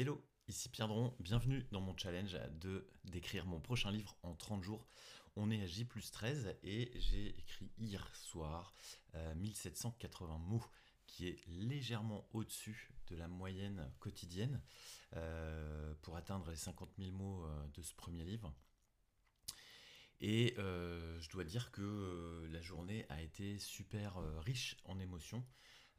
Hello, ici Pierre Dron, bienvenue dans mon challenge de d'écrire mon prochain livre en 30 jours. On est à J plus 13 et j'ai écrit hier soir 1780 euh, mots qui est légèrement au-dessus de la moyenne quotidienne euh, pour atteindre les 50 000 mots euh, de ce premier livre. Et je dois dire que la journée a été super riche en émotions.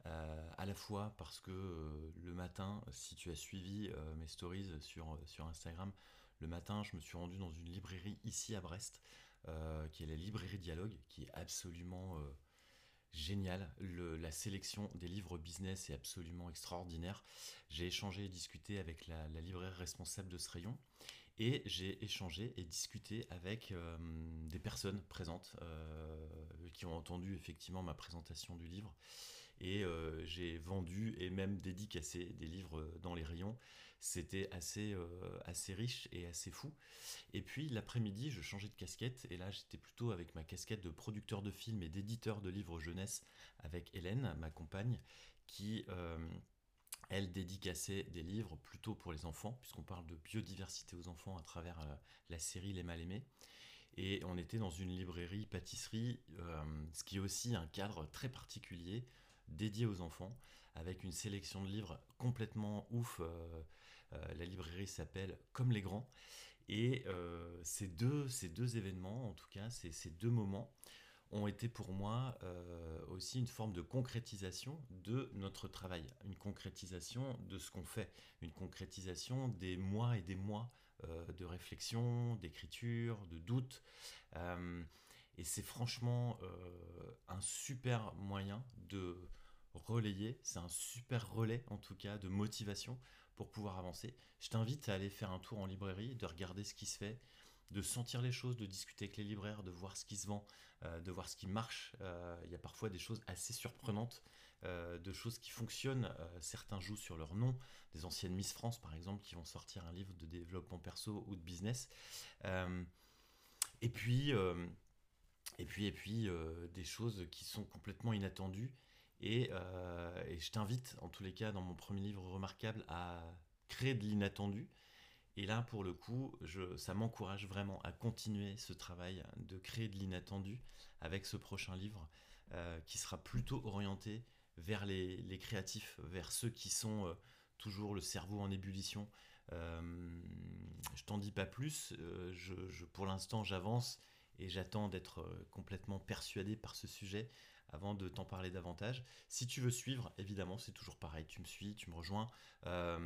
Euh, à la fois parce que euh, le matin, si tu as suivi euh, mes stories sur, Instagram, le matin, je me suis rendu dans une librairie ici à Brest, qui est la librairie Dialogue, qui est absolument génial. la sélection des livres business est absolument extraordinaire. J'ai échangé et discuté avec la, libraire responsable de ce rayon et j'ai échangé et discuté avec des personnes présentes qui ont entendu effectivement ma présentation du livre et euh, j'ai vendu et même dédicacé des livres dans les rayons. C'était assez, euh, assez riche et assez fou. Et puis l'après-midi, je changeais de casquette et là j'étais plutôt avec ma casquette de producteur de films et d'éditeur de livres jeunesse avec Hélène, ma compagne, qui euh, elle dédicaçait des livres plutôt pour les enfants, puisqu'on parle de biodiversité aux enfants à travers la série Les Mal-Aimés. Et on était dans une librairie pâtisserie, ce qui est aussi un cadre très particulier dédié aux enfants, avec une sélection de livres complètement ouf. Euh, euh, la librairie s'appelle Comme les grands. Et euh, ces, deux, ces deux événements, en tout cas, ces, ces deux moments, ont été pour moi aussi une forme de concrétisation de notre travail, une concrétisation de ce qu'on fait, une concrétisation des mois et des mois de réflexion, d'écriture, de doute. et c'est franchement un super moyen de relayer. C'est un super relais, en tout cas, de motivation pour pouvoir avancer. Je t'invite à aller faire un tour en librairie, de regarder ce qui se fait, de sentir les choses, de discuter avec les libraires, de voir ce qui se vend, euh, de voir ce qui marche. Euh, il y a parfois des choses assez surprenantes, euh, de choses qui fonctionnent. certains jouent sur leur nom, des anciennes Miss France par exemple, qui vont sortir un livre de développement perso ou de business. et puis, et puis, et puis des choses qui sont complètement inattendues euh, et, je t'invite, en tous les cas, dans mon premier livre remarquable, à créer de l'inattendu. Et là, pour le coup, ça m'encourage vraiment à continuer ce travail de créer de l'inattendu avec ce prochain livre euh, qui sera plutôt orienté vers les, créatifs, vers ceux qui sont euh, toujours le cerveau en ébullition. je t'en dis pas plus, pour l'instant j'avance et j'attends d'être complètement persuadé par ce sujet avant de t'en parler davantage. Si tu veux suivre, évidemment, c'est toujours pareil, tu me suis, tu me rejoins. Euh,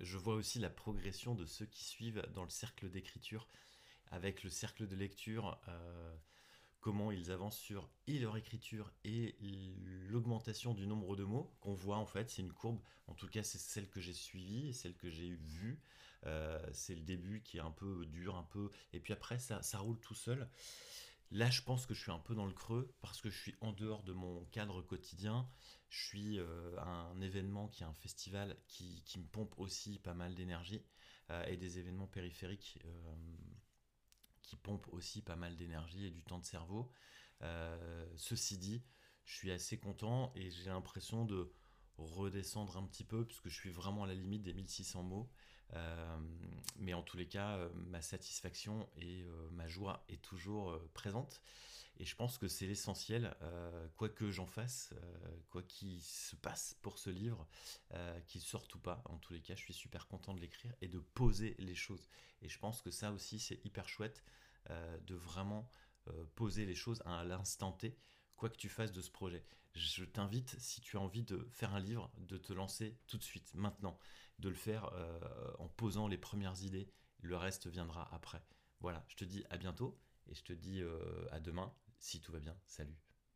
je vois aussi la progression de ceux qui suivent dans le cercle d'écriture, avec le cercle de lecture. Euh, comment ils avancent sur et leur écriture et l'augmentation du nombre de mots qu'on voit en fait c'est une courbe en tout cas c'est celle que j'ai suivie et celle que j'ai vue euh, c'est le début qui est un peu dur un peu et puis après ça, ça roule tout seul Là, je pense que je suis un peu dans le creux parce que je suis en dehors de mon cadre quotidien. Je suis euh, un événement qui est un festival qui, me pompe aussi pas mal d'énergie euh, et des événements périphériques euh, qui pompent aussi pas mal d'énergie et du temps de cerveau. ceci dit, je suis assez content et j'ai l'impression de redescendre un petit peu puisque je suis vraiment à la limite des 1600 mots. Euh, mais en tous les cas, euh, ma satisfaction et euh, ma joie est toujours présente. Et je pense que c'est l'essentiel, quoi que j'en fasse, quoi qu'il se passe pour ce livre, qu'il sorte ou pas. En tous les cas, je suis super content de l'écrire et de poser les choses. Et je pense que ça aussi, c'est hyper chouette de vraiment poser les choses à l'instant T quoi que tu fasses de ce projet. Je t'invite, si tu as envie de faire un livre, de te lancer tout de suite, maintenant, de le faire euh, en posant les premières idées. Le reste viendra après. Voilà, je te dis à bientôt et je te dis euh, à demain, si tout va bien. Salut.